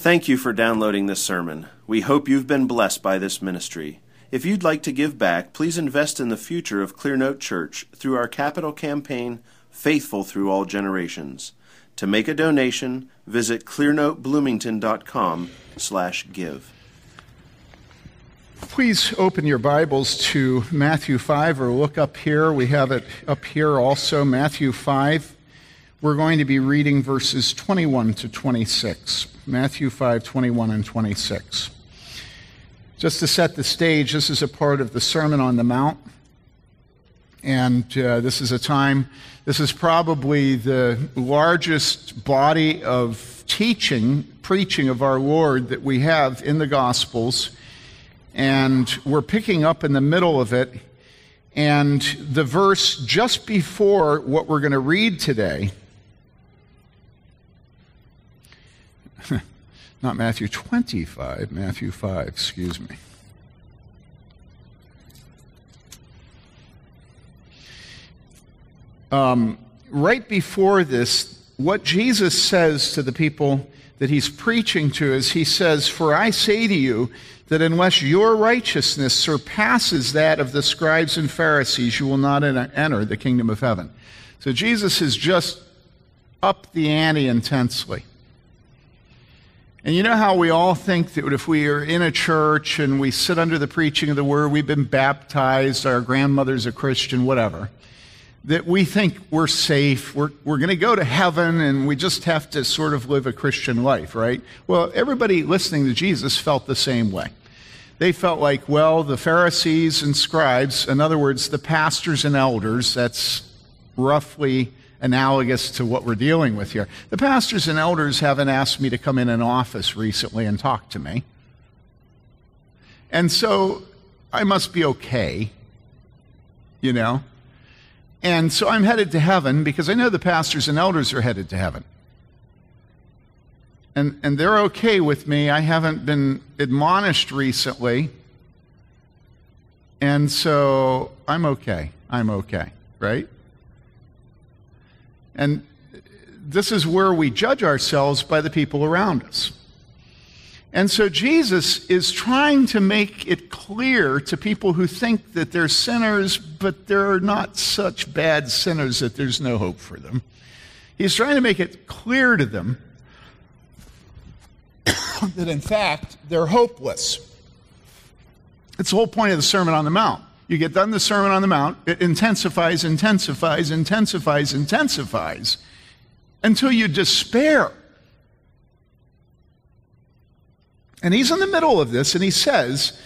Thank you for downloading this sermon. We hope you've been blessed by this ministry. If you'd like to give back, please invest in the future of Clearnote Church through our capital campaign, Faithful Through All Generations. To make a donation, visit clearnotebloomington.com slash give. Please open your Bibles to Matthew 5 or look up here. We have it up here also, Matthew 5. We're going to be reading verses 21 to 26. Matthew 5, 21 and 26. Just to set the stage, this is a part of the Sermon on the Mount. And uh, this is a time, this is probably the largest body of teaching, preaching of our Lord that we have in the Gospels. And we're picking up in the middle of it. And the verse just before what we're going to read today not Matthew 25, Matthew 5, excuse me. Um, right before this, what Jesus says to the people that he's preaching to is he says, For I say to you that unless your righteousness surpasses that of the scribes and Pharisees, you will not enter the kingdom of heaven. So Jesus has just upped the ante intensely. And you know how we all think that if we are in a church and we sit under the preaching of the word, we've been baptized, our grandmother's a Christian, whatever, that we think we're safe, we're, we're going to go to heaven, and we just have to sort of live a Christian life, right? Well, everybody listening to Jesus felt the same way. They felt like, well, the Pharisees and scribes, in other words, the pastors and elders, that's roughly analogous to what we're dealing with here. The pastors and elders haven't asked me to come in an office recently and talk to me. And so I must be okay, you know? And so I'm headed to heaven because I know the pastors and elders are headed to heaven. And, and they're okay with me. I haven't been admonished recently. And so I'm okay. I'm okay, right? And this is where we judge ourselves by the people around us. And so Jesus is trying to make it clear to people who think that they're sinners, but they're not such bad sinners that there's no hope for them. He's trying to make it clear to them that in fact they're hopeless. It's the whole point of the Sermon on the Mount. You get done the Sermon on the Mount, it intensifies, intensifies, intensifies, intensifies until you despair. And he's in the middle of this, and he says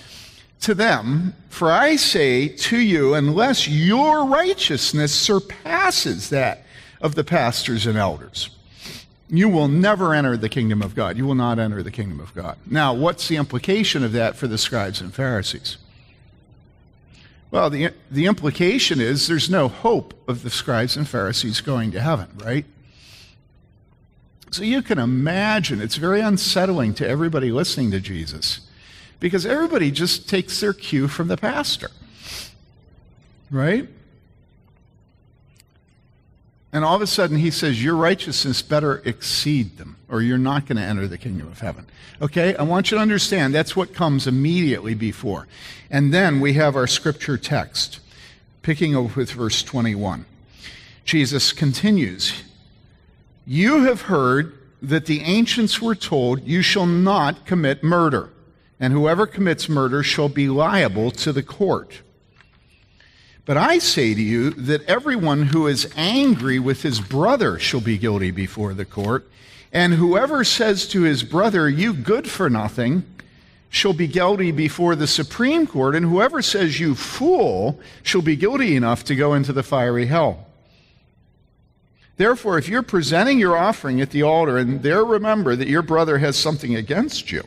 to them, For I say to you, unless your righteousness surpasses that of the pastors and elders, you will never enter the kingdom of God. You will not enter the kingdom of God. Now, what's the implication of that for the scribes and Pharisees? Well, the, the implication is there's no hope of the scribes and Pharisees going to heaven, right? So you can imagine it's very unsettling to everybody listening to Jesus because everybody just takes their cue from the pastor, right? And all of a sudden he says, Your righteousness better exceed them, or you're not going to enter the kingdom of heaven. Okay? I want you to understand that's what comes immediately before. And then we have our scripture text, picking up with verse 21. Jesus continues, You have heard that the ancients were told, You shall not commit murder, and whoever commits murder shall be liable to the court. But I say to you that everyone who is angry with his brother shall be guilty before the court. And whoever says to his brother, You good for nothing, shall be guilty before the Supreme Court. And whoever says, You fool, shall be guilty enough to go into the fiery hell. Therefore, if you're presenting your offering at the altar and there remember that your brother has something against you,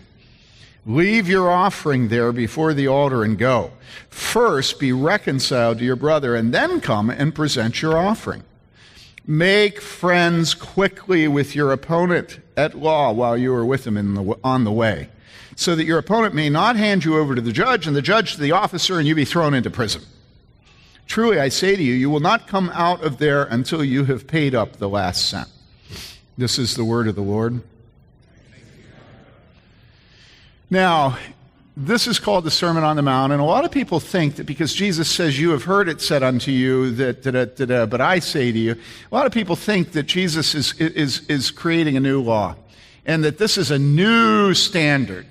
Leave your offering there before the altar and go. First, be reconciled to your brother, and then come and present your offering. Make friends quickly with your opponent at law while you are with him the, on the way, so that your opponent may not hand you over to the judge, and the judge to the officer, and you be thrown into prison. Truly, I say to you, you will not come out of there until you have paid up the last cent. This is the word of the Lord. Now, this is called the Sermon on the Mount, and a lot of people think that because Jesus says, You have heard it said unto you, that, da, da, da, but I say to you, a lot of people think that Jesus is, is, is creating a new law and that this is a new standard.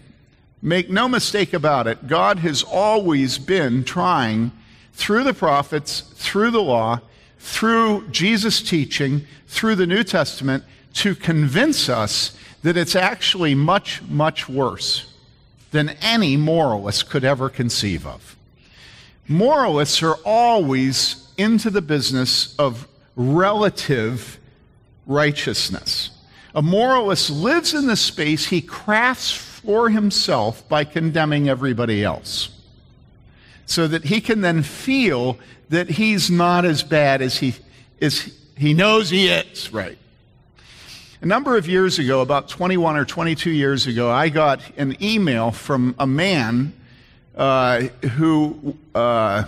Make no mistake about it, God has always been trying, through the prophets, through the law, through Jesus' teaching, through the New Testament, to convince us that it's actually much, much worse than any moralist could ever conceive of. Moralists are always into the business of relative righteousness. A moralist lives in the space he crafts for himself by condemning everybody else. So that he can then feel that he's not as bad as he, as he knows he is, right? A number of years ago, about 21 or 22 years ago, I got an email from a man uh, who, uh,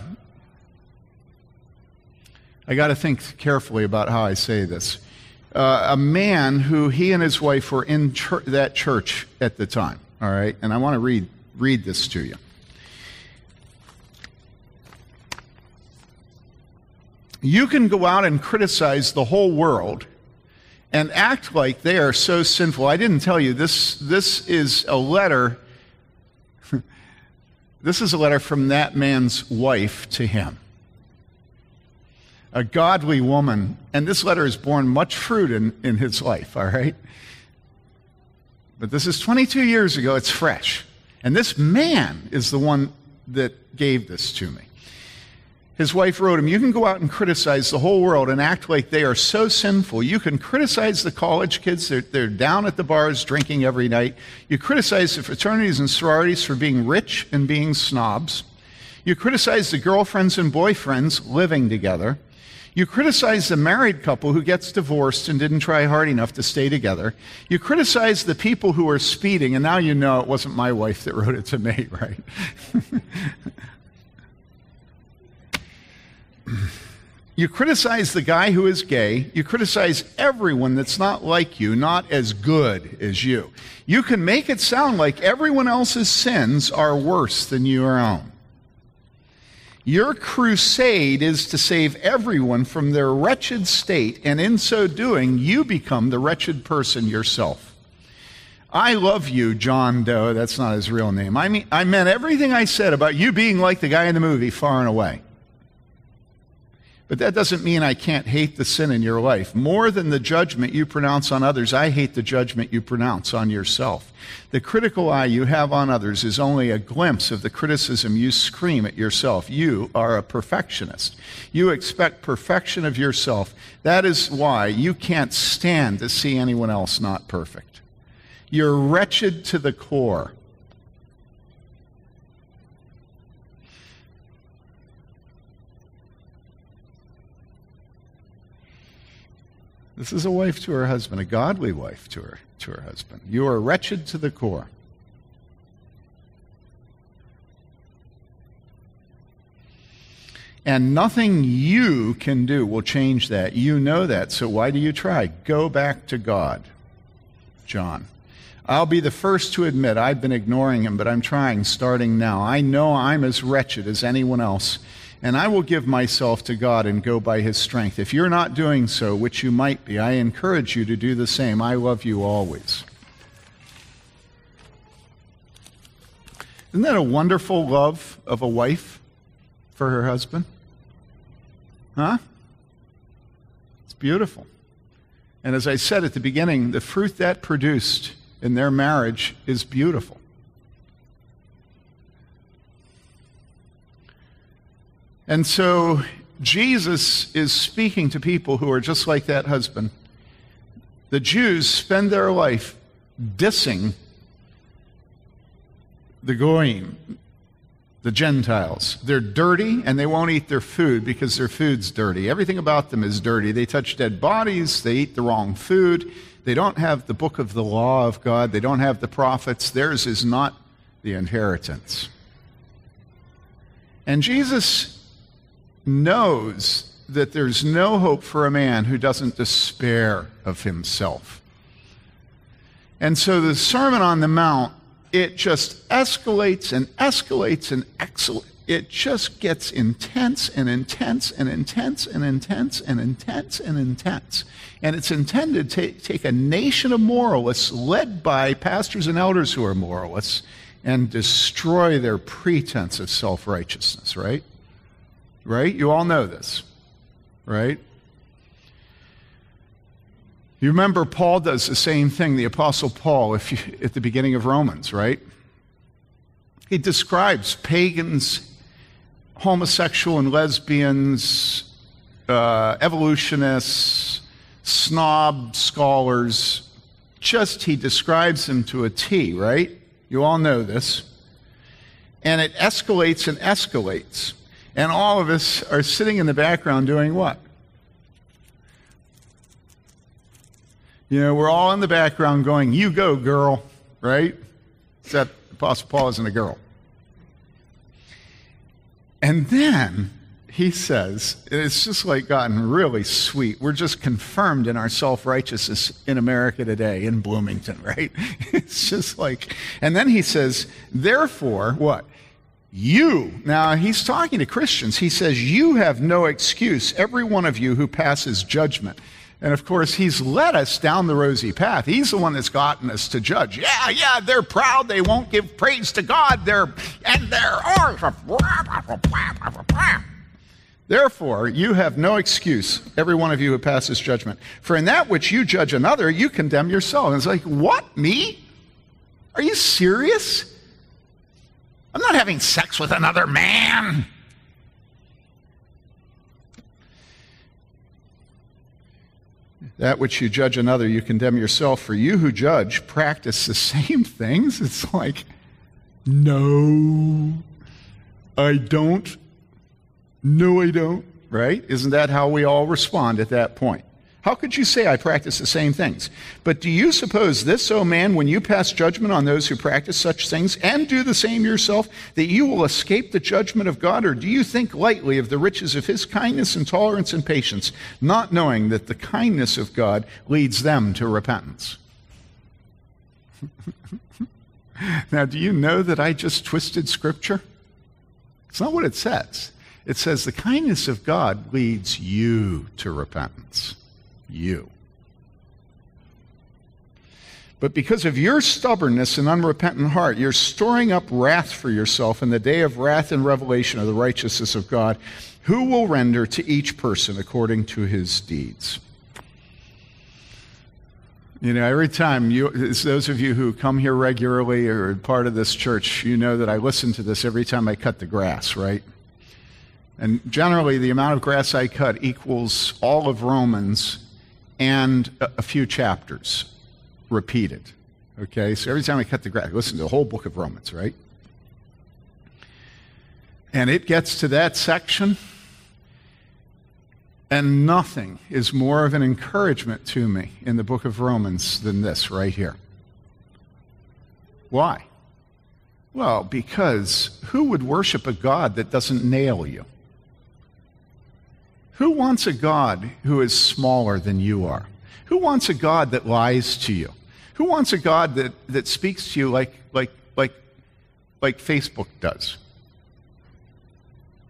I got to think carefully about how I say this. Uh, a man who he and his wife were in chur- that church at the time, all right? And I want to read, read this to you. You can go out and criticize the whole world and act like they are so sinful. I didn't tell you, this, this is a letter. this is a letter from that man's wife to him. A godly woman. And this letter has borne much fruit in, in his life, all right? But this is 22 years ago. It's fresh. And this man is the one that gave this to me. His wife wrote him, You can go out and criticize the whole world and act like they are so sinful. You can criticize the college kids, they're, they're down at the bars drinking every night. You criticize the fraternities and sororities for being rich and being snobs. You criticize the girlfriends and boyfriends living together. You criticize the married couple who gets divorced and didn't try hard enough to stay together. You criticize the people who are speeding, and now you know it wasn't my wife that wrote it to me, right? You criticize the guy who is gay. You criticize everyone that's not like you, not as good as you. You can make it sound like everyone else's sins are worse than your own. Your crusade is to save everyone from their wretched state, and in so doing, you become the wretched person yourself. I love you, John Doe. That's not his real name. I mean, I meant everything I said about you being like the guy in the movie, far and away. But that doesn't mean I can't hate the sin in your life. More than the judgment you pronounce on others, I hate the judgment you pronounce on yourself. The critical eye you have on others is only a glimpse of the criticism you scream at yourself. You are a perfectionist. You expect perfection of yourself. That is why you can't stand to see anyone else not perfect. You're wretched to the core. This is a wife to her husband, a godly wife to her, to her husband. You are wretched to the core. And nothing you can do will change that. You know that. So why do you try? Go back to God. John. I'll be the first to admit I've been ignoring him, but I'm trying starting now. I know I'm as wretched as anyone else and I will give myself to God and go by his strength. If you're not doing so, which you might be, I encourage you to do the same. I love you always. Isn't that a wonderful love of a wife for her husband? Huh? It's beautiful. And as I said at the beginning, the fruit that produced in their marriage is beautiful. And so Jesus is speaking to people who are just like that husband. The Jews spend their life dissing the Goyim, the Gentiles. They're dirty and they won't eat their food because their food's dirty. Everything about them is dirty. They touch dead bodies, they eat the wrong food, they don't have the book of the law of God, they don't have the prophets. Theirs is not the inheritance. And Jesus knows that there's no hope for a man who doesn't despair of himself. And so the Sermon on the Mount it just escalates and escalates and escalates. It just gets intense and intense and intense and intense and intense and intense. And it's intended to take a nation of moralists led by pastors and elders who are moralists and destroy their pretense of self righteousness, right? Right? You all know this, right? You remember Paul does the same thing, the Apostle Paul, if you, at the beginning of Romans, right? He describes pagans, homosexual and lesbians, uh, evolutionists, snob scholars. Just he describes them to a T, right? You all know this. And it escalates and escalates. And all of us are sitting in the background doing what? You know, we're all in the background going, You go, girl, right? Except Apostle Paul isn't a girl. And then he says, it's just like gotten really sweet. We're just confirmed in our self righteousness in America today, in Bloomington, right? It's just like, and then he says, therefore, what? You, now he's talking to Christians. He says, You have no excuse, every one of you who passes judgment. And of course, he's led us down the rosy path. He's the one that's gotten us to judge. Yeah, yeah, they're proud. They won't give praise to God. They're, and they're. Therefore, you have no excuse, every one of you who passes judgment. For in that which you judge another, you condemn yourself. And it's like, what? Me? Are you serious? I'm not having sex with another man. That which you judge another, you condemn yourself. For you who judge practice the same things. It's like, no, I don't. No, I don't. Right? Isn't that how we all respond at that point? How could you say I practice the same things? But do you suppose this, O man, when you pass judgment on those who practice such things and do the same yourself, that you will escape the judgment of God? Or do you think lightly of the riches of his kindness and tolerance and patience, not knowing that the kindness of God leads them to repentance? now, do you know that I just twisted scripture? It's not what it says. It says the kindness of God leads you to repentance you. But because of your stubbornness and unrepentant heart, you're storing up wrath for yourself in the day of wrath and revelation of the righteousness of God, who will render to each person according to his deeds. You know, every time you, those of you who come here regularly or part of this church, you know that I listen to this every time I cut the grass, right? And generally, the amount of grass I cut equals all of Romans and a, few chapters repeated. Okay, so every time I cut the grass, listen to the whole book of Romans, right? And it gets to that section, and nothing is more of an encouragement to me in the book of Romans than this right here. Why? Well, because who would worship a God that doesn't nail you? Who wants a God who is smaller than you are? Who wants a God that lies to you? Who wants a God that, that speaks to you like, like, like, like Facebook does?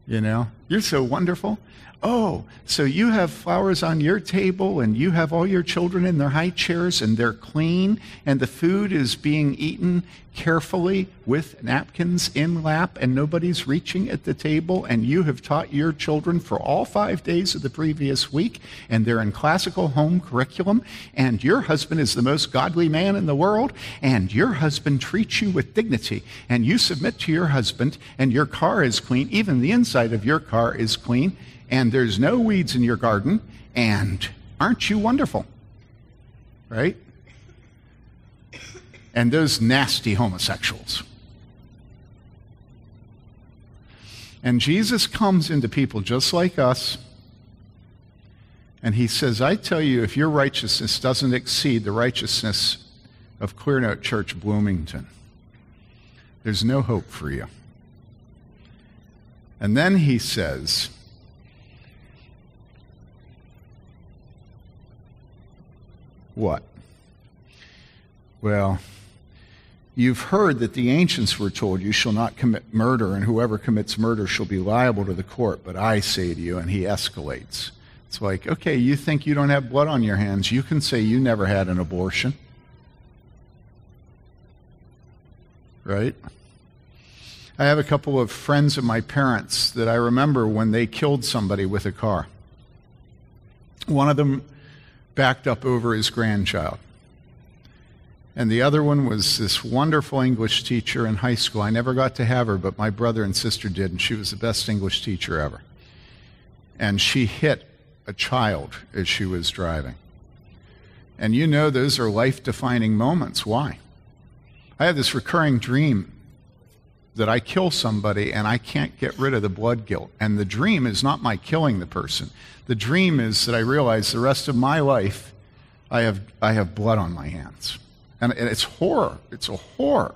You know, you're so wonderful. Oh, so you have flowers on your table and you have all your children in their high chairs and they're clean and the food is being eaten carefully with napkins in lap and nobody's reaching at the table and you have taught your children for all five days of the previous week and they're in classical home curriculum and your husband is the most godly man in the world and your husband treats you with dignity and you submit to your husband and your car is clean, even the inside of your car is clean and there's no weeds in your garden, and aren't you wonderful? Right? And those nasty homosexuals. And Jesus comes into people just like us, and he says, I tell you, if your righteousness doesn't exceed the righteousness of Clearnote Church Bloomington, there's no hope for you. And then he says, What? Well, You've heard that the ancients were told, You shall not commit murder, and whoever commits murder shall be liable to the court. But I say to you, and he escalates. It's like, okay, you think you don't have blood on your hands. You can say you never had an abortion. Right? I have a couple of friends of my parents that I remember when they killed somebody with a car. One of them backed up over his grandchild. And the other one was this wonderful English teacher in high school. I never got to have her, but my brother and sister did, and she was the best English teacher ever. And she hit a child as she was driving. And you know those are life defining moments. Why? I have this recurring dream that I kill somebody and I can't get rid of the blood guilt. And the dream is not my killing the person. The dream is that I realize the rest of my life I have, I have blood on my hands. And it's horror. It's a horror.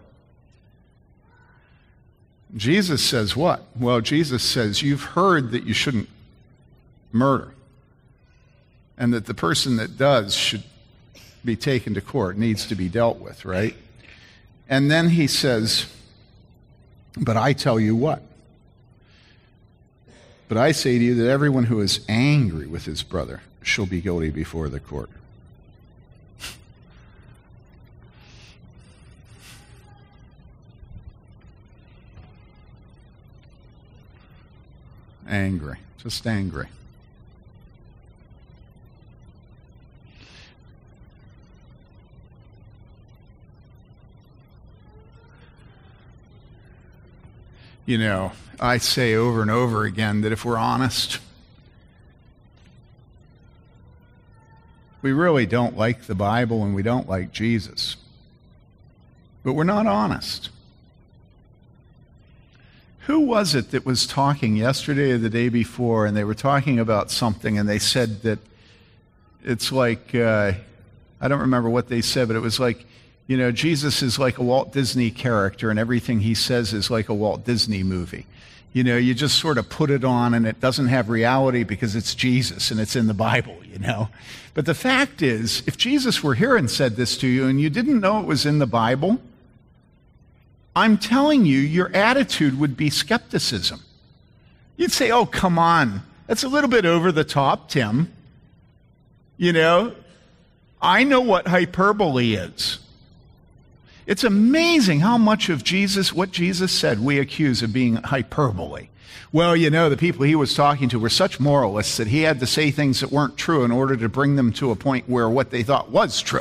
Jesus says what? Well, Jesus says, You've heard that you shouldn't murder, and that the person that does should be taken to court, needs to be dealt with, right? And then he says, But I tell you what? But I say to you that everyone who is angry with his brother shall be guilty before the court. Angry, just angry. You know, I say over and over again that if we're honest, we really don't like the Bible and we don't like Jesus. But we're not honest. Who was it that was talking yesterday or the day before, and they were talking about something, and they said that it's like, uh, I don't remember what they said, but it was like, you know, Jesus is like a Walt Disney character, and everything he says is like a Walt Disney movie. You know, you just sort of put it on, and it doesn't have reality because it's Jesus and it's in the Bible, you know. But the fact is, if Jesus were here and said this to you, and you didn't know it was in the Bible, I'm telling you, your attitude would be skepticism. You'd say, oh, come on. That's a little bit over the top, Tim. You know, I know what hyperbole is. It's amazing how much of Jesus, what Jesus said, we accuse of being hyperbole. Well, you know, the people he was talking to were such moralists that he had to say things that weren't true in order to bring them to a point where what they thought was true.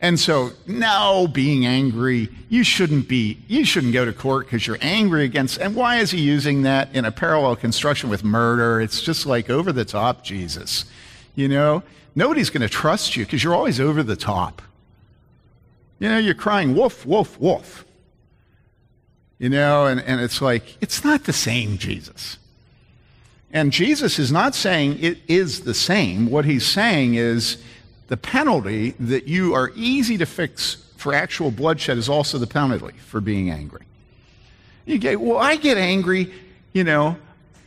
And so, no, being angry, you shouldn't be, you shouldn't go to court because you're angry against, and why is he using that in a parallel construction with murder? It's just like over the top, Jesus. You know, nobody's going to trust you because you're always over the top. You know, you're crying woof, woof, woof. You know, and, and it's like, it's not the same, Jesus. And Jesus is not saying it is the same. What he's saying is, the penalty that you are easy to fix for actual bloodshed is also the penalty for being angry. You get, well, I get angry, you know,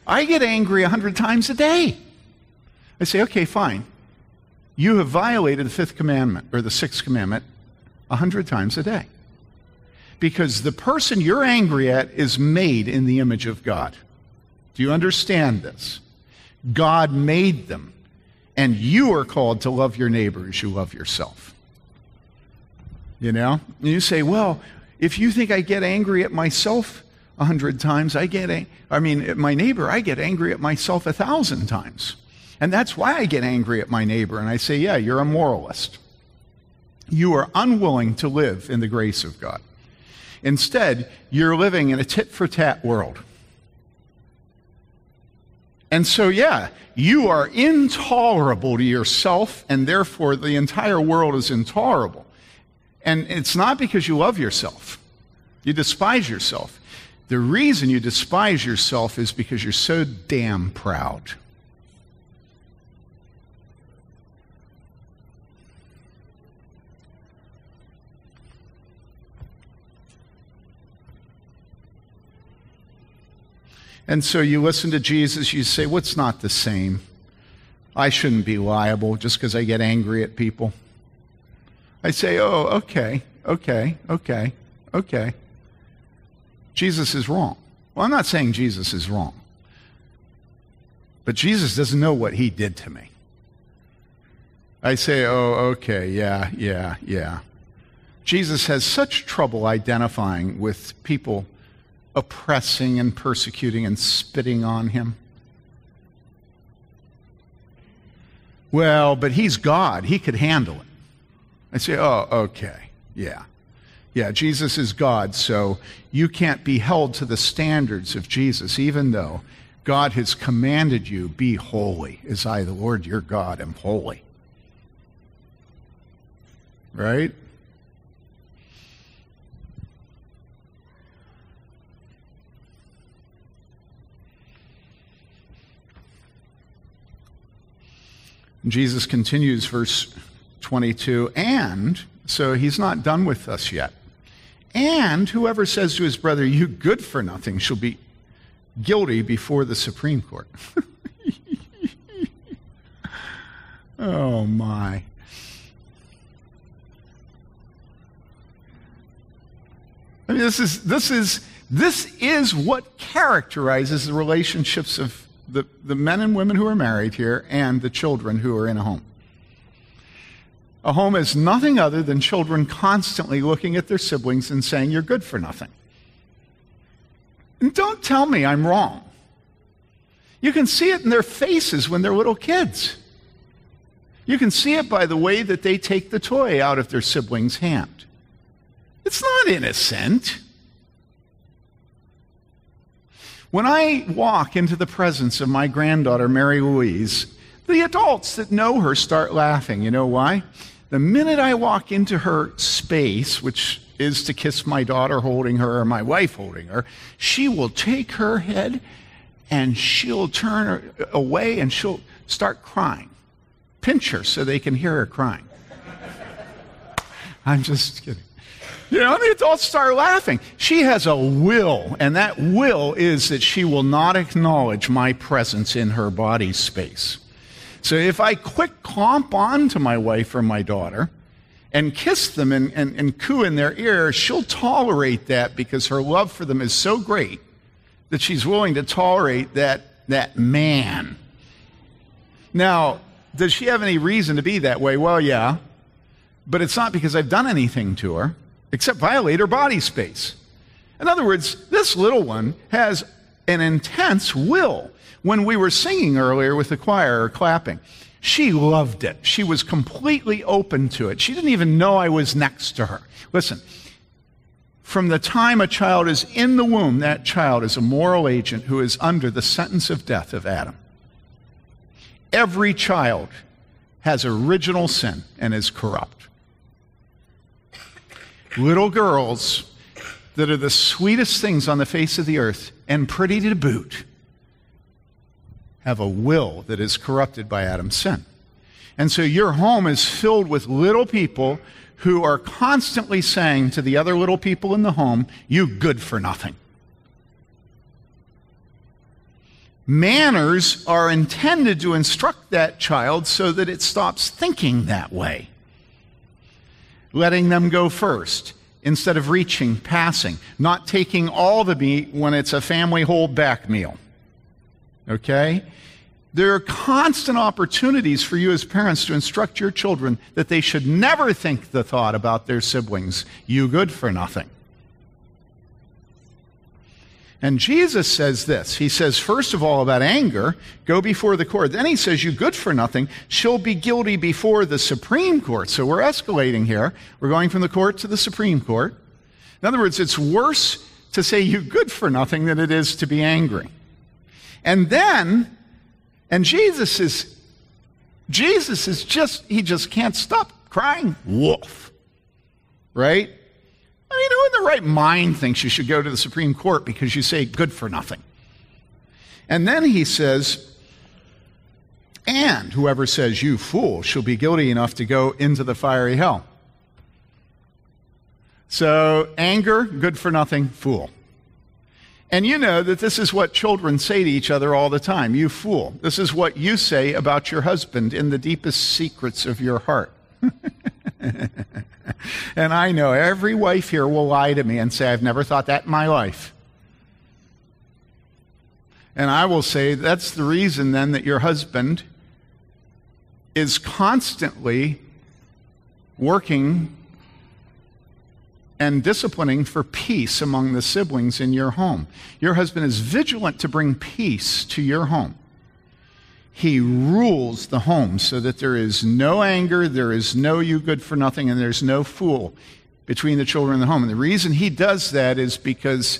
I get angry a hundred times a day. I say, okay, fine. You have violated the fifth commandment or the sixth commandment a hundred times a day. Because the person you're angry at is made in the image of God. Do you understand this? God made them and you are called to love your neighbor as you love yourself. You know? And you say, well, if you think I get angry at myself a hundred times, I get, ang- I mean, at my neighbor, I get angry at myself a thousand times. And that's why I get angry at my neighbor. And I say, yeah, you're a moralist. You are unwilling to live in the grace of God. Instead, you're living in a tit for tat world. And so, yeah, you are intolerable to yourself, and therefore the entire world is intolerable. And it's not because you love yourself, you despise yourself. The reason you despise yourself is because you're so damn proud. And so you listen to Jesus, you say, What's not the same? I shouldn't be liable just because I get angry at people. I say, Oh, okay, okay, okay. okay. Jesus is wrong. Well, I'm not saying Jesus is wrong. But Jesus doesn't know what he did to me. I say, oh, okay, yeah, yeah, yeah. Jesus has such trouble identifying with people oppressing and persecuting and spitting on him. Well, but he's God. He could handle it. I say, oh, okay, yeah. Yeah, Jesus is God, so you can't be held to the standards of Jesus, even though God has commanded you, be holy, as I, the Lord your God, am holy. Right? Jesus continues, verse 22, and, so he's not done with us yet. And whoever says to his brother, You good for nothing, shall be guilty before the Supreme Court. oh, my. I mean, this is, this is, this is what characterizes the relationships of the, the men and women who are married here and the children who are in a home. A home is nothing other than children constantly looking at their siblings and saying, You're good for nothing. And don't tell me I'm wrong. You can see it in their faces when they're little kids. You can see it by the way that they take the toy out of their sibling's hand. It's not innocent. When I walk into the presence of my granddaughter, Mary Louise, the adults that know her start laughing. You know why? The minute I walk into her space, which is to kiss my daughter holding her or my wife holding her, she will take her head and she'll turn away and she'll start crying. Pinch her so they can hear her crying. I'm just kidding. You know, the adults start laughing. She has a will, and that will is that she will not acknowledge my presence in her body space. So if I quick clomp on to my wife or my daughter and kiss them and, and, and coo in their ear, she'll tolerate that because her love for them is so great that she's willing to tolerate that, that man. Now, does she have any reason to be that way? Well, yeah. But it's not because I've done anything to her except violate her body space. In other words, this little one has an intense will. When we were singing earlier with the choir or clapping, she loved it. She was completely open to it. She didn't even know I was next to her. Listen, from the time a child is in the womb, that child is a moral agent who is under the sentence of death of Adam. Every child has original sin and is corrupt little girls that are the sweetest things on the face of the earth and pretty to boot have a will that is corrupted by Adam's sin. And so your home is filled with little people who are constantly saying to the other little people in the home, You good for nothing. Manners are intended to instruct that child so that it stops thinking that way letting them go first instead of reaching, passing, not taking all the meat when it's a family hold back meal. Okay? There are constant opportunities for you as parents to instruct your children that they should never think the thought about their siblings, you good for nothing. And Jesus says this. He says, first of all, about anger, go before the court. Then he says, you good for nothing, she'll be guilty before the Supreme Court. So we're escalating here. We're going from the court to the Supreme Court. In other words, it's worse to say you good for nothing than it is to be angry. And then, and Jesus is, Jesus is just, he just can't stop crying wolf. Right? I mean, who in the right mind thinks you should go to the Supreme Court because you say good for nothing? And then he says, and whoever says, you fool, shall be guilty enough to go into the fiery hell. So, anger, good for nothing, fool. And you know that this is what children say to each other all the time you fool. This is what you say about your husband in the deepest secrets of your heart. and I know every wife here will lie to me and say, I've never thought that in my life. And I will say that's the reason then that your husband is constantly working and disciplining for peace among the siblings in your home. Your husband is vigilant to bring peace to your home. He rules the home so that there is no anger, there is no you good for nothing, and there's no fool between the children in the home. And the reason he does that is because,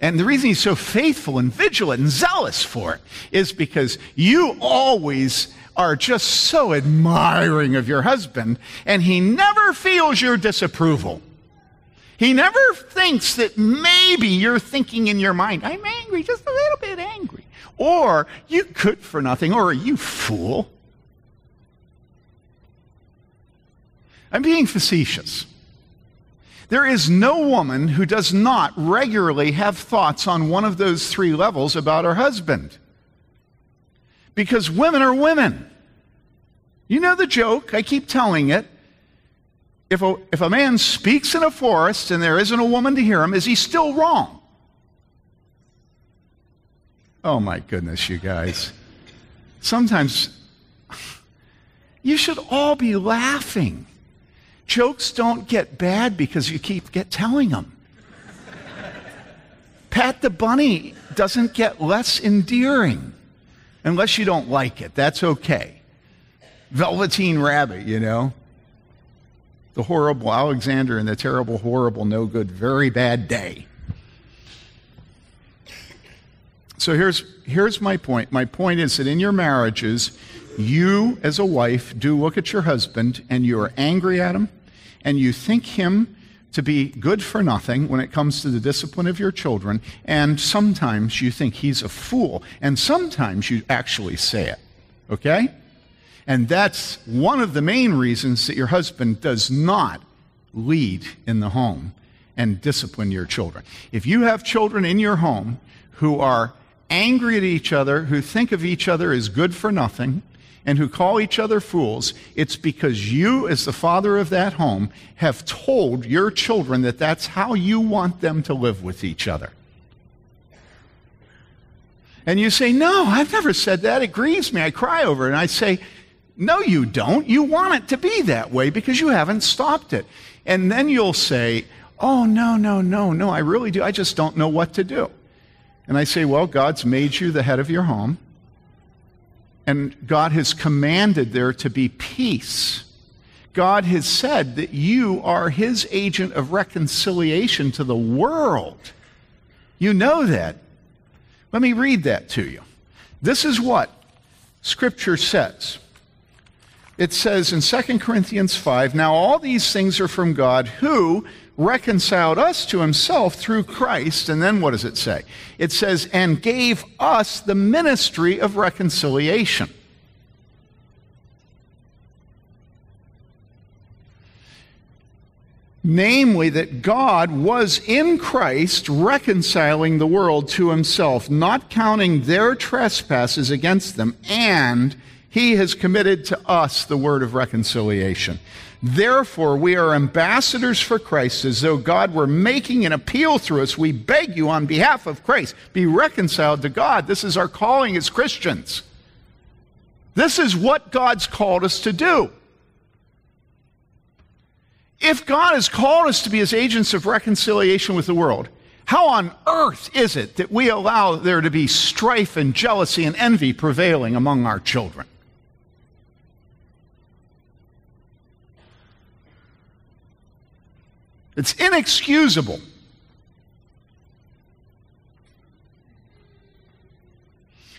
and the reason he's so faithful and vigilant and zealous for it is because you always are just so admiring of your husband, and he never feels your disapproval. He never thinks that maybe you're thinking in your mind, I'm angry, just a little bit angry. Or, you good for nothing, or you fool. I'm being facetious. There is no woman who does not regularly have thoughts on one of those three levels about her husband. Because women are women. You know the joke, I keep telling it. If a, if a man speaks in a forest and there isn't a woman to hear him, is he still wrong? Oh my goodness, you guys. Sometimes you should all be laughing. Jokes don't get bad because you keep get telling them. Pat the bunny doesn't get less endearing unless you don't like it. That's okay. Velveteen rabbit, you know the horrible Alexander and the terrible, horrible, no good, very bad day. So here's, here's my point. My point is that in your marriages, you as a wife do look at your husband and you are angry at him and you think him to be good for nothing when it comes to the discipline of your children, and sometimes you think he's a fool, and sometimes you actually say it. Okay? And that's one of the main reasons that your husband does not lead in the home and discipline your children. If you have children in your home who are angry at each other, who think of each other as good for nothing, and who call each other fools, it's because you, as the father of that home, have told your children that that's how you want them to live with each other. And you say, No, I've never said that. It grieves me. I cry over it. And I say, no, you don't. You want it to be that way because you haven't stopped it. And then you'll say, Oh, no, no, no, no, I really do. I just don't know what to do. And I say, Well, God's made you the head of your home, and God has commanded there to be peace. God has said that you are his agent of reconciliation to the world. You know that. Let me read that to you. This is what Scripture says it says in 2 Corinthians 5 Now all these things are from God who reconciled us to himself through Christ. And then what does it say? It says, and gave us the ministry of reconciliation. Namely, that God was in Christ reconciling the world to himself, not counting their trespasses against them, and he has committed to us the word of reconciliation. Therefore, we are ambassadors for Christ, as though God were making an appeal through us. We beg you on behalf of Christ, be reconciled to God. This is our calling as Christians. This is what God's called us to do. If God has called us to be his agents of reconciliation with the world, how on earth is it that we allow there to be strife and jealousy and envy prevailing among our children? It's inexcusable.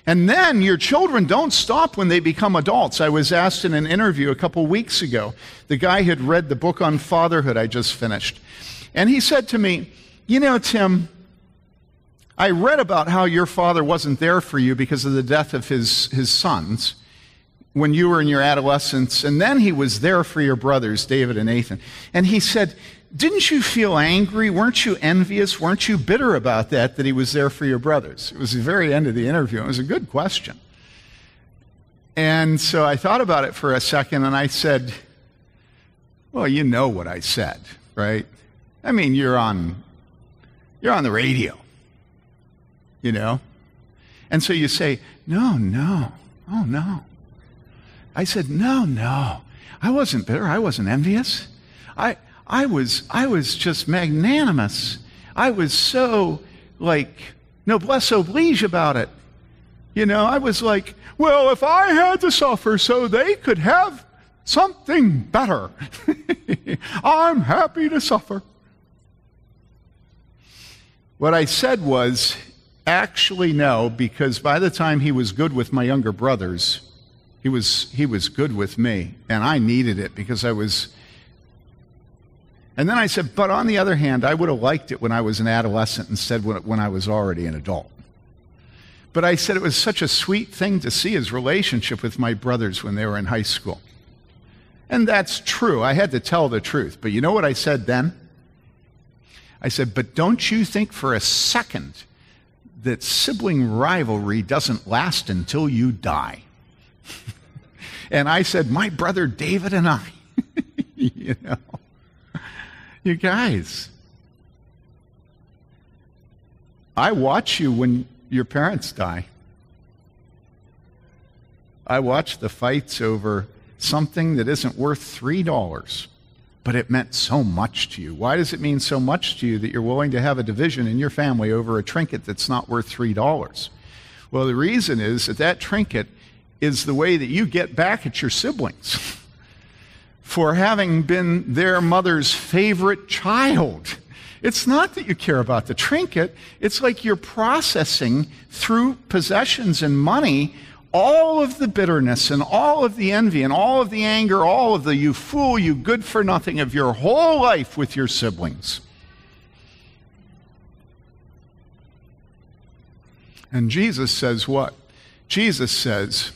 And then your children don't stop when they become adults. I was asked in an interview a couple weeks ago. The guy had read the book on fatherhood I just finished. And he said to me, You know, Tim, I read about how your father wasn't there for you because of the death of his, his sons when you were in your adolescence, and then he was there for your brothers, David and Nathan. And he said, didn't you feel angry? Weren't you envious? Weren't you bitter about that, that he was there for your brothers? It was the very end of the interview. It was a good question. And so I thought about it for a second and I said, Well, you know what I said, right? I mean, you're on you're on the radio. You know? And so you say, "No, no. Oh, no." I said, "No, no. I wasn't bitter. I wasn't envious. I I was I was just magnanimous. I was so like noblesse oblige about it. You know, I was like, well, if I had to suffer so they could have something better, I'm happy to suffer. What I said was, actually, no, because by the time he was good with my younger brothers, he was, he was good with me, and I needed it because I was. And then I said, but on the other hand, I would have liked it when I was an adolescent instead when, when I was already an adult. But I said it was such a sweet thing to see his relationship with my brothers when they were in high school. And that's true. I had to tell the truth. But you know what I said then? I said, but don't you think for a second that sibling rivalry doesn't last until you die? and I said, my brother David and I. you know, you guys, I watch you when your parents die. I watch the fights over something that isn't worth $3, but it meant so much to you. Why does it mean so much to you that you're willing to have a division in your family over a trinket that's not worth $3? Well, the reason is that that trinket is the way that you get back at your siblings for having been their mother's favorite child. It's not that you care about the trinket, it's like you're processing through possessions and money all of the bitterness and all of the envy and all of the anger, all of the you fool, you good for nothing of your whole life with your siblings. And Jesus says what? Jesus says,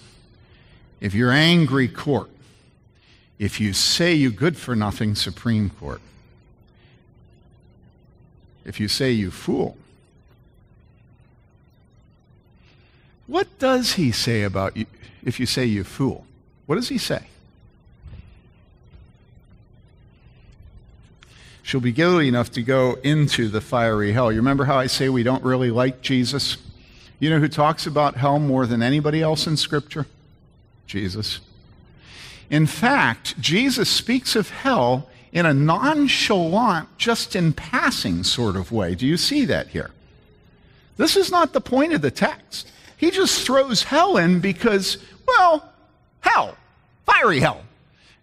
if you're angry, court. If you say you good for nothing, Supreme Court if you say you fool. What does he say about you if you say you fool? What does he say? She'll be guilty enough to go into the fiery hell. You remember how I say we don't really like Jesus? You know who talks about hell more than anybody else in Scripture? Jesus. In fact, Jesus speaks of hell in a nonchalant, just in passing sort of way. Do you see that here? This is not the point of the text. He just throws hell in because, well, hell, fiery hell.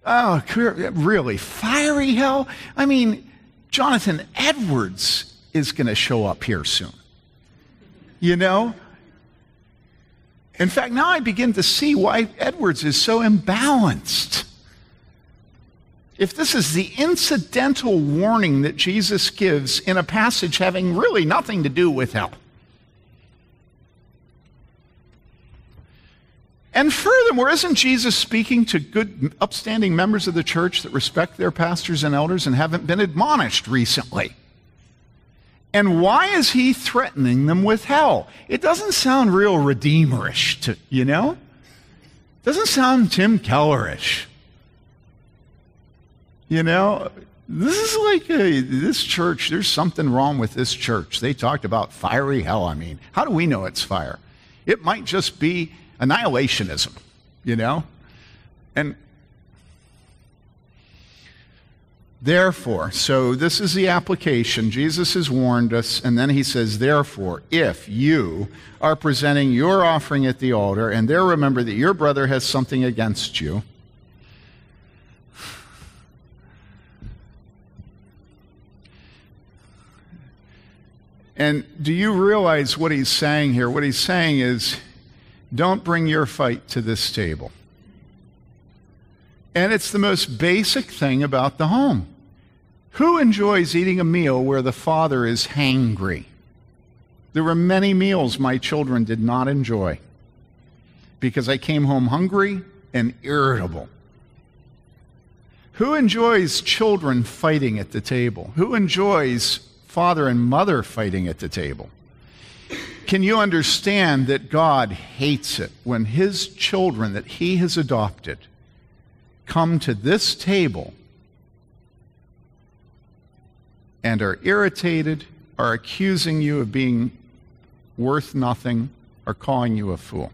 Oh, really? Fiery hell? I mean, Jonathan Edwards is going to show up here soon. You know? In fact, now I begin to see why Edwards is so imbalanced if this is the incidental warning that Jesus gives in a passage having really nothing to do with hell. And furthermore, isn't Jesus speaking to good, upstanding members of the church that respect their pastors and elders and haven't been admonished recently? And why is he threatening them with hell? It doesn't sound real redeemerish to, you know? It doesn't sound Tim Kellerish. You know, this is like a, this church, there's something wrong with this church. They talked about fiery hell. I mean, how do we know it's fire? It might just be annihilationism, you know? And therefore, so this is the application. Jesus has warned us, and then he says, therefore, if you are presenting your offering at the altar, and there remember that your brother has something against you, And do you realize what he's saying here? What he's saying is, don't bring your fight to this table. And it's the most basic thing about the home. Who enjoys eating a meal where the father is hangry? There were many meals my children did not enjoy because I came home hungry and irritable. Who enjoys children fighting at the table? Who enjoys father and mother fighting at the table. Can you understand that God hates it when his children that he has adopted come to this table and are irritated, are accusing you of being worth nothing, are calling you a fool.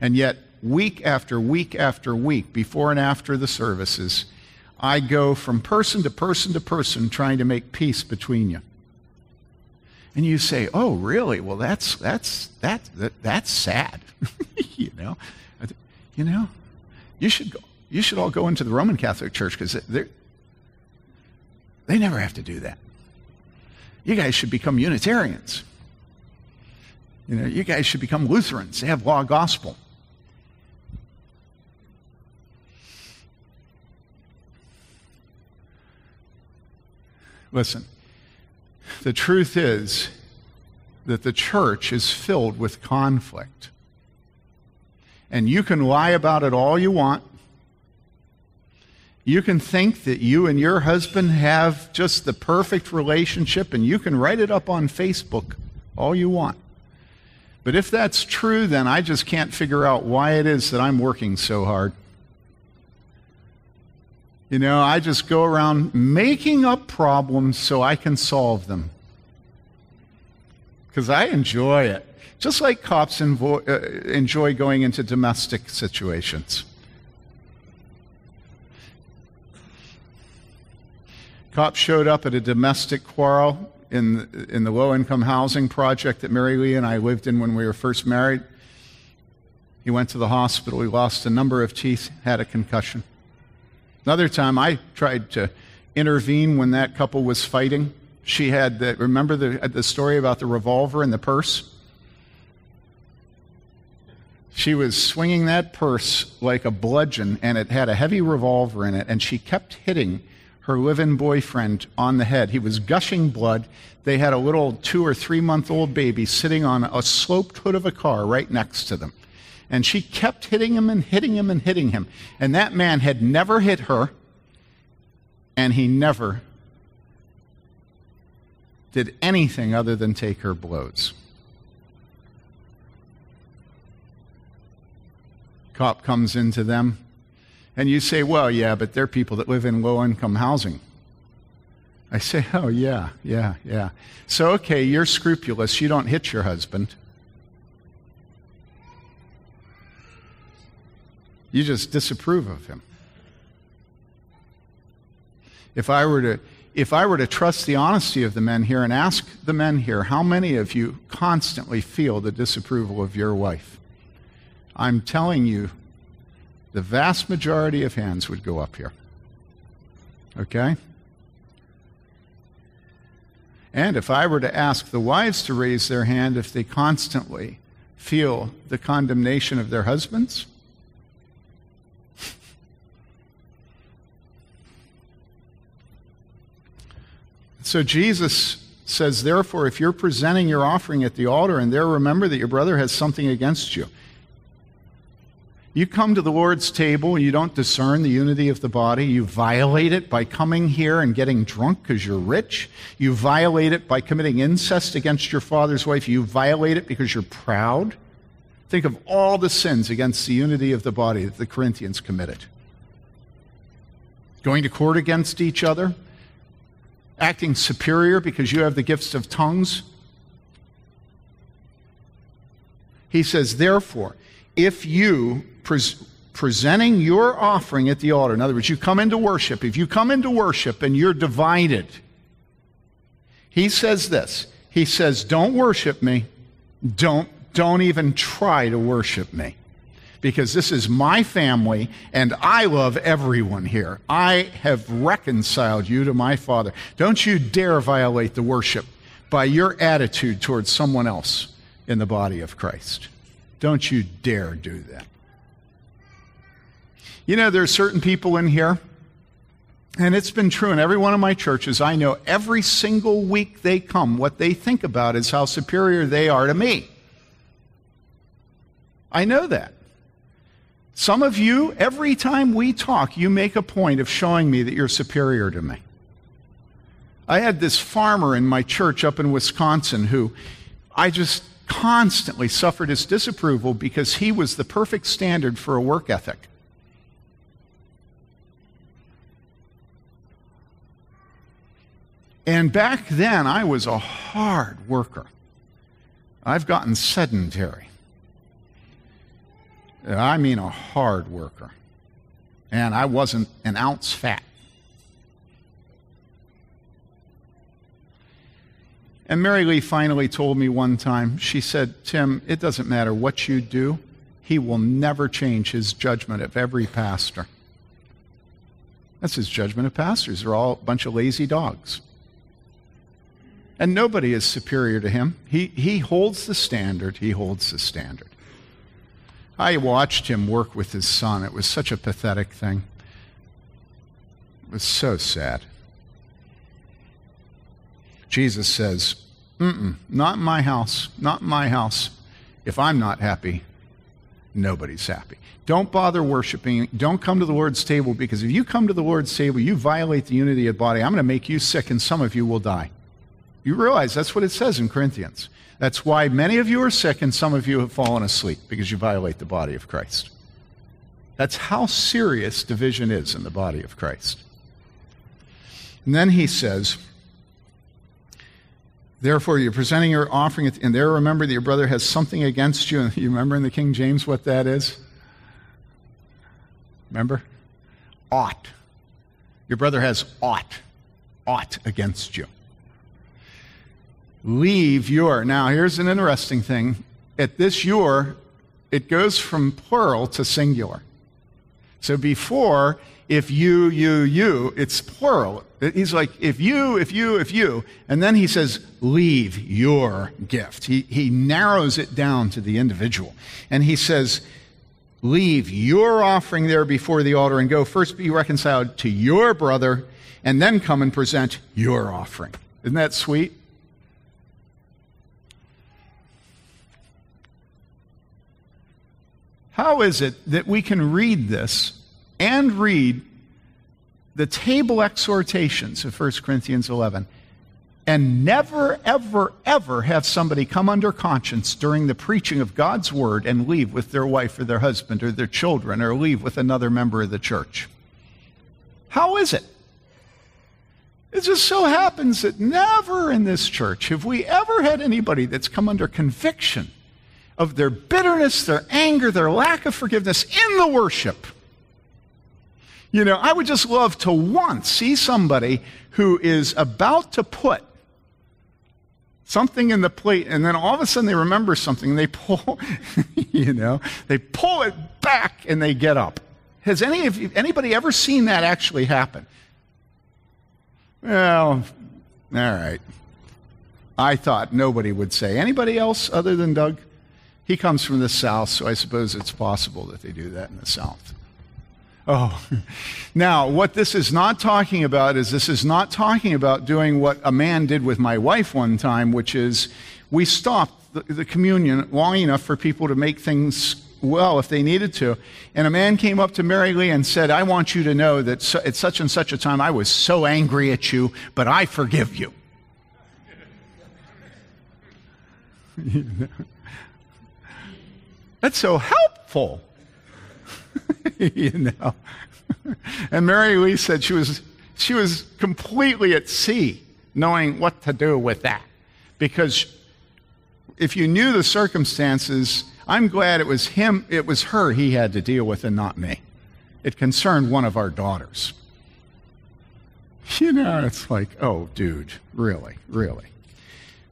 And yet, week after week after week, before and after the services, I go from person to person to person trying to make peace between you. And you say, "Oh, really? Well, that's that's that, that that's sad." you know, you know, you should go. You should all go into the Roman Catholic Church because they never have to do that. You guys should become Unitarians. You know, you guys should become Lutherans. They have law gospel. Listen, the truth is that the church is filled with conflict. And you can lie about it all you want. You can think that you and your husband have just the perfect relationship, and you can write it up on Facebook all you want. But if that's true, then I just can't figure out why it is that I'm working so hard. You know, I just go around making up problems so I can solve them. Because I enjoy it. Just like cops uh, enjoy going into domestic situations. Cops showed up at a domestic quarrel in, in the low income housing project that Mary Lee and I lived in when we were first married. He went to the hospital. He lost a number of teeth, had a concussion. Another time, I tried to intervene when that couple was fighting. She had the, remember the, the story about the revolver and the purse? She was swinging that purse like a bludgeon, and it had a heavy revolver in it, and she kept hitting her live in boyfriend on the head. He was gushing blood. They had a little two or three month old baby sitting on a sloped hood of a car right next to them. And she kept hitting him and hitting him and hitting him. And that man had never hit her, and he never did anything other than take her blows. Cop comes into them, and you say, Well, yeah, but they're people that live in low income housing. I say, Oh, yeah, yeah, yeah. So, okay, you're scrupulous. You don't hit your husband. You just disapprove of him. If I were to if I were to trust the honesty of the men here and ask the men here, how many of you constantly feel the disapproval of your wife? I'm telling you, the vast majority of hands would go up here. Okay? And if I were to ask the wives to raise their hand if they constantly feel the condemnation of their husbands, So Jesus says, therefore, if you're presenting your offering at the altar and there remember that your brother has something against you, you come to the Lord's table and you don't discern the unity of the body. You violate it by coming here and getting drunk because you're rich. You violate it by committing incest against your father's wife. You violate it because you're proud. Think of all the sins against the unity of the body that the Corinthians committed. Going to court against each other, acting superior because you have the gifts of tongues. He says, therefore, if you pres- presenting your offering at the altar, in other words, you come into worship, if you come into worship and you're divided, he says this. He says, Don't worship me. Don't, don't even try to worship me. Because this is my family and I love everyone here. I have reconciled you to my Father. Don't you dare violate the worship by your attitude towards someone else in the body of Christ. Don't you dare do that. You know, there are certain people in here, and it's been true in every one of my churches. I know every single week they come, what they think about is how superior they are to me. I know that. Some of you, every time we talk, you make a point of showing me that you're superior to me. I had this farmer in my church up in Wisconsin who I just constantly suffered his disapproval because he was the perfect standard for a work ethic. And back then, I was a hard worker. I've gotten sedentary. Uh, I mean, a hard worker. And I wasn't an ounce fat. And Mary Lee finally told me one time, she said, Tim, it doesn't matter what you do, he will never change his judgment of every pastor. That's his judgment of pastors. They're all a bunch of lazy dogs. And nobody is superior to him. He, he holds the standard. He holds the standard. I watched him work with his son. It was such a pathetic thing. It was so sad. Jesus says, Mm-mm, not in my house, not my house. If I'm not happy, nobody's happy. Don't bother worshiping. Don't come to the Lord's table because if you come to the Lord's table, you violate the unity of body. I'm going to make you sick and some of you will die. You realize that's what it says in Corinthians. That's why many of you are sick and some of you have fallen asleep because you violate the body of Christ. That's how serious division is in the body of Christ. And then he says, Therefore, you're presenting your offering, and there remember that your brother has something against you. And you remember in the King James what that is? Remember? Ought. Your brother has ought, ought against you. Leave your. Now, here's an interesting thing. At this your, it goes from plural to singular. So before, if you, you, you, it's plural. He's like, if you, if you, if you. And then he says, leave your gift. He, he narrows it down to the individual. And he says, leave your offering there before the altar and go first be reconciled to your brother and then come and present your offering. Isn't that sweet? How is it that we can read this and read the table exhortations of 1 Corinthians 11 and never, ever, ever have somebody come under conscience during the preaching of God's word and leave with their wife or their husband or their children or leave with another member of the church? How is it? It just so happens that never in this church have we ever had anybody that's come under conviction of their bitterness, their anger, their lack of forgiveness in the worship. You know, I would just love to once see somebody who is about to put something in the plate and then all of a sudden they remember something and they pull, you know, they pull it back and they get up. Has any of you, anybody ever seen that actually happen? Well, all right. I thought nobody would say. Anybody else other than Doug? He comes from the South, so I suppose it's possible that they do that in the South. Oh, now what this is not talking about is this is not talking about doing what a man did with my wife one time, which is we stopped the, the communion long enough for people to make things well if they needed to. And a man came up to Mary Lee and said, I want you to know that so, at such and such a time I was so angry at you, but I forgive you. That's so helpful. you know. And Mary Lee said she was she was completely at sea knowing what to do with that. Because if you knew the circumstances, I'm glad it was him, it was her he had to deal with and not me. It concerned one of our daughters. You know, it's like, oh, dude, really, really.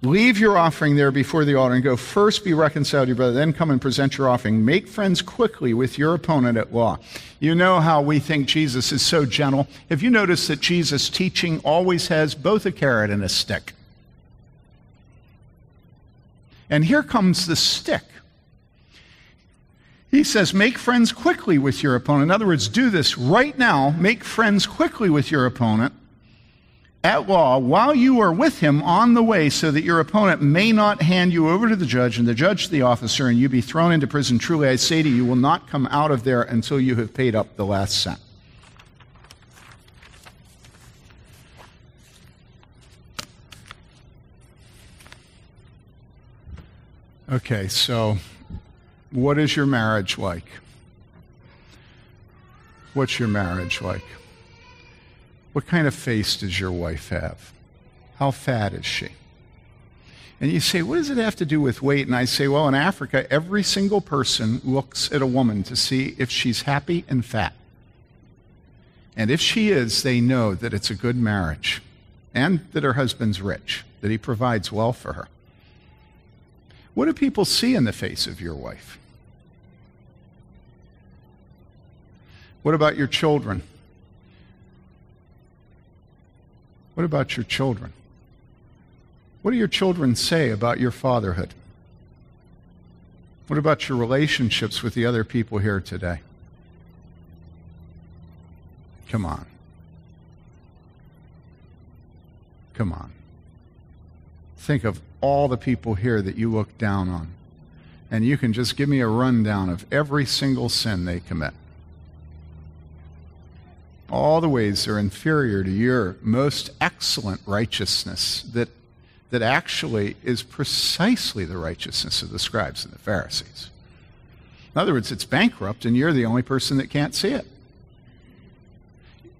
Leave your offering there before the altar and go first be reconciled to your brother, then come and present your offering. Make friends quickly with your opponent at law. You know how we think Jesus is so gentle. Have you noticed that Jesus' teaching always has both a carrot and a stick? And here comes the stick. He says, Make friends quickly with your opponent. In other words, do this right now. Make friends quickly with your opponent at law while you are with him on the way, so that your opponent may not hand you over to the judge and the judge to the officer, and you be thrown into prison. Truly, I say to you, you will not come out of there until you have paid up the last cent. Okay, so what is your marriage like? What's your marriage like? What kind of face does your wife have? How fat is she? And you say, what does it have to do with weight? And I say, well, in Africa, every single person looks at a woman to see if she's happy and fat. And if she is, they know that it's a good marriage and that her husband's rich, that he provides well for her. What do people see in the face of your wife? What about your children? What about your children? What do your children say about your fatherhood? What about your relationships with the other people here today? Come on. Come on. Think of all the people here that you look down on. And you can just give me a rundown of every single sin they commit. All the ways they're inferior to your most excellent righteousness that that actually is precisely the righteousness of the scribes and the Pharisees. In other words, it's bankrupt, and you're the only person that can't see it.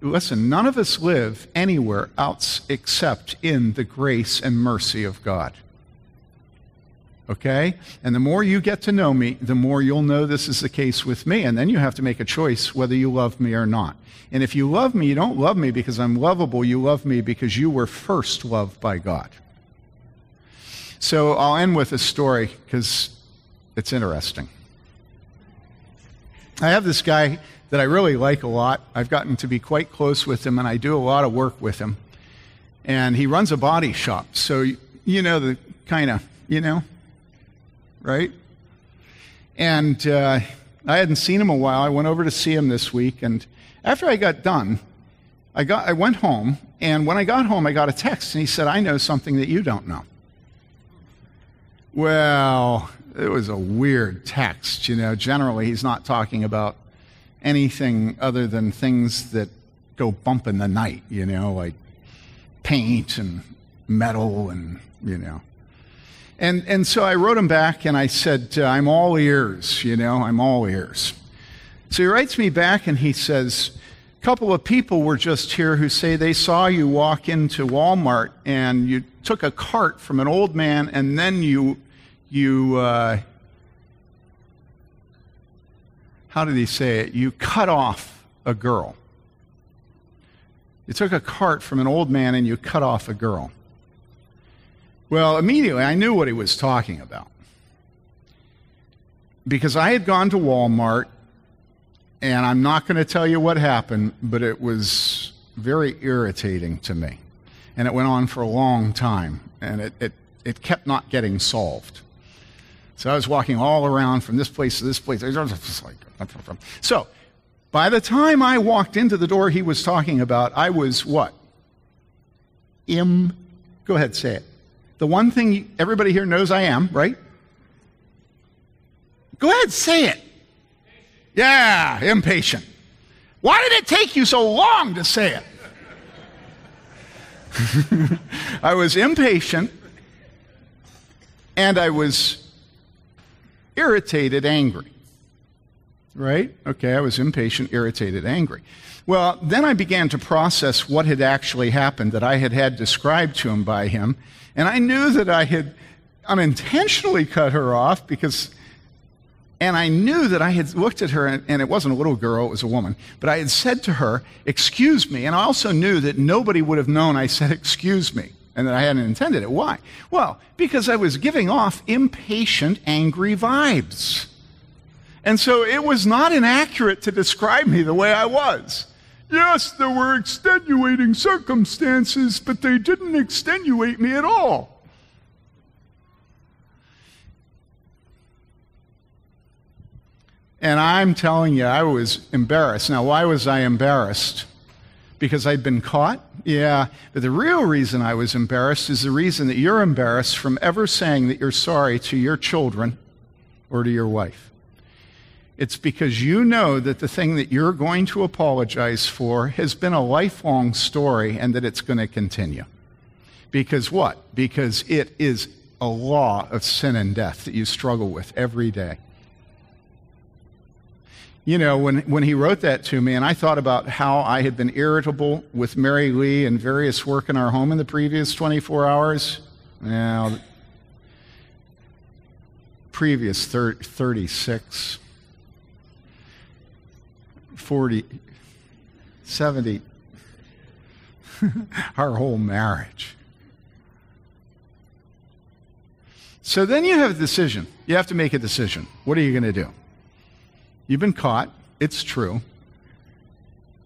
Listen, none of us live anywhere else except in the grace and mercy of God. Okay? And the more you get to know me, the more you'll know this is the case with me. And then you have to make a choice whether you love me or not. And if you love me, you don't love me because I'm lovable. You love me because you were first loved by God. So I'll end with a story because it's interesting. I have this guy that I really like a lot. I've gotten to be quite close with him, and I do a lot of work with him. And he runs a body shop. So, you know, the kind of, you know, right? And uh, I hadn't seen him a while. I went over to see him this week. And after I got done, I, got, I went home. And when I got home, I got a text, and he said, I know something that you don't know. Well, it was a weird text. You know, generally, he's not talking about anything other than things that go bump in the night, you know, like paint and metal and, you know. And, and so I wrote him back and I said, uh, I'm all ears, you know, I'm all ears. So he writes me back and he says, a couple of people were just here who say they saw you walk into Walmart and you took a cart from an old man and then you you uh, how did he say it? You cut off a girl. You took a cart from an old man and you cut off a girl. Well, immediately I knew what he was talking about. Because I had gone to Walmart, and I'm not going to tell you what happened, but it was very irritating to me. And it went on for a long time, and it, it, it kept not getting solved. So I was walking all around from this place to this place. So by the time I walked into the door he was talking about, I was what? Im. Go ahead, say it. The one thing everybody here knows I am, right? Go ahead, say it. Yeah, impatient. Why did it take you so long to say it? I was impatient and I was irritated, angry. Right? Okay, I was impatient, irritated, angry. Well, then I began to process what had actually happened that I had had described to him by him, and I knew that I had unintentionally cut her off because and I knew that I had looked at her, and, it wasn't a little girl, it was a woman. But I had said to her, Excuse me. And I also knew that nobody would have known I said, Excuse me and that I hadn't intended it. Why? Well, because I was giving off impatient, angry vibes. And so it was not inaccurate to describe me the way I was. Yes, there were extenuating circumstances, but they didn't extenuate me at all. And I'm telling you, I was embarrassed. Now, why was I embarrassed? because I'd been caught? Yeah, but the real reason I was embarrassed is the reason that you're embarrassed from ever saying that you're sorry to your children or to your wife. It's because you know that the thing that you're going to apologize for has been a lifelong story and that it's going to continue. Because what? Because it is a law of sin and death that you struggle with every day. you know, when, when he wrote that to me, and I thought about how I had been irritable with Mary Lee and various work in our home in the previous 24 hours. Now, previous 30, 36, 40, 70, our whole marriage. So then you have a decision. You have to make a decision. What are you going to do? You've been caught. It's true.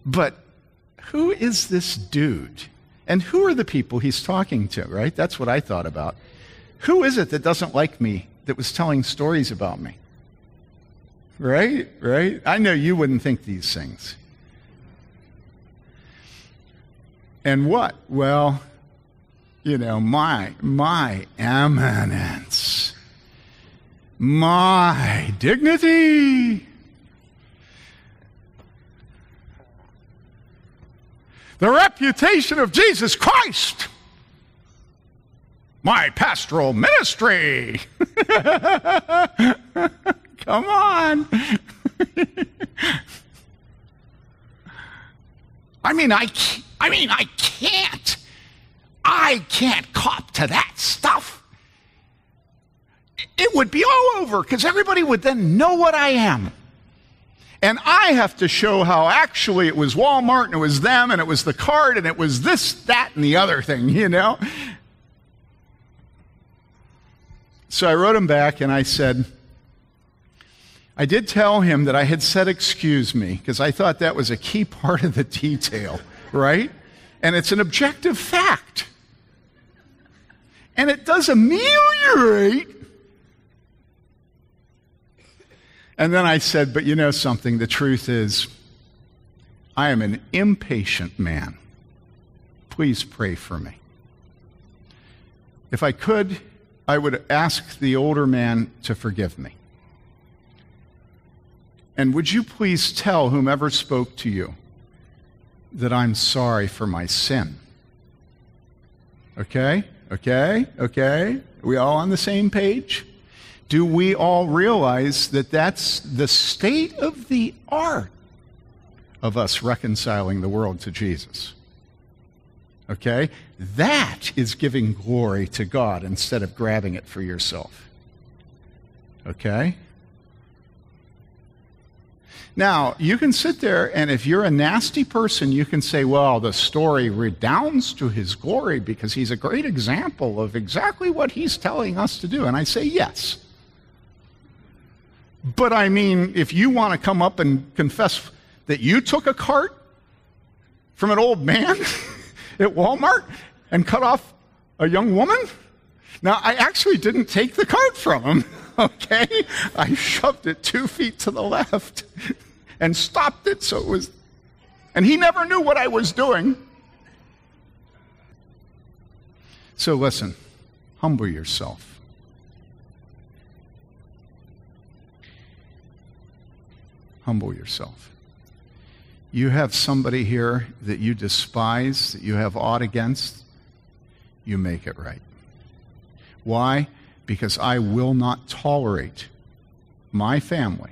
But who is this dude? And who are the people he's talking to, right? That's what I thought about. Who is it that doesn't like me, that was telling stories about me? Right? Right? I know you wouldn't think these things. And what? Well, you know, my, my eminence, my dignity. The reputation of Jesus Christ, my pastoral ministry. Come on. I mean, I, I mean, I can't. I can't cop to that stuff. It would be all over because everybody would then know what I am. And I have to show how actually it was Walmart and it was them and it was the card and it was this, that, and the other thing, you know? So I wrote him back and I said, I did tell him that I had said excuse me because I thought that was a key part of the detail, right? And it's an objective fact. And it does ameliorate. And then I said, But you know something? The truth is, I am an impatient man. Please pray for me. If I could, I would ask the older man to forgive me. And would you please tell whomever spoke to you that I'm sorry for my sin? Okay? Okay? Okay? Are we all on the same page? Do we all realize that that's the state of the art of us reconciling the world to Jesus? Okay? That is giving glory to God instead of grabbing it for yourself. Okay? Now, you can sit there, and if you're a nasty person, you can say, well, the story redounds to his glory because he's a great example of exactly what he's telling us to do. And I say, yes. But I mean, if you want to come up and confess that you took a cart from an old man at Walmart and cut off a young woman, now I actually didn't take the cart from him. okay? I shoved it two feet to the left and stopped it so it was. And he never knew what I was doing. So listen, humble yourself. Humble yourself. You have somebody here that you despise, that you have aught against, you make it right. Why? Because I will not tolerate my family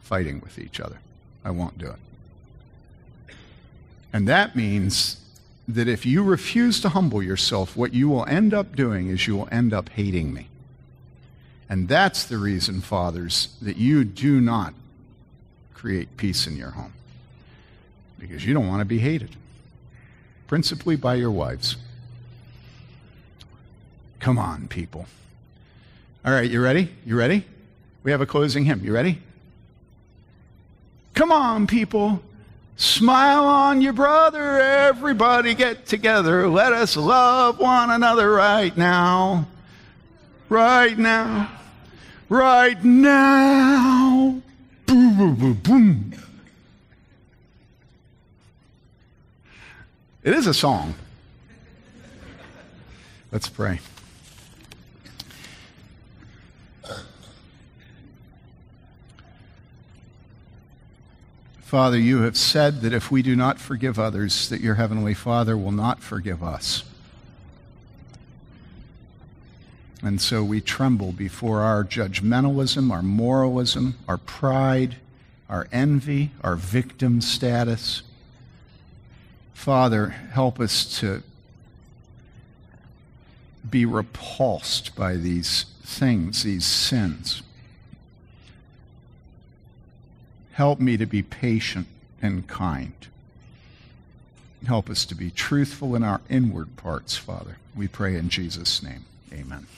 fighting with each other. I won't do it. And that means that if you refuse to humble yourself, what you will end up doing is you will end up hating me. And that's the reason, fathers, that you do not create peace in your home. Because you don't want to be hated, principally by your wives. Come on, people. All right, you ready? You ready? We have a closing hymn. You ready? Come on, people. Smile on your brother. Everybody get together. Let us love one another right now. Right now. Right now. Boom, boom, boom, boom. It is a song. Let's pray. Father, you have said that if we do not forgive others, that your heavenly Father will not forgive us. And so we tremble before our judgmentalism, our moralism, our pride, our envy, our victim status. Father, help us to be repulsed by these things, these sins. Help me to be patient and kind. Help us to be truthful in our inward parts, Father. We pray in Jesus' name. Amen.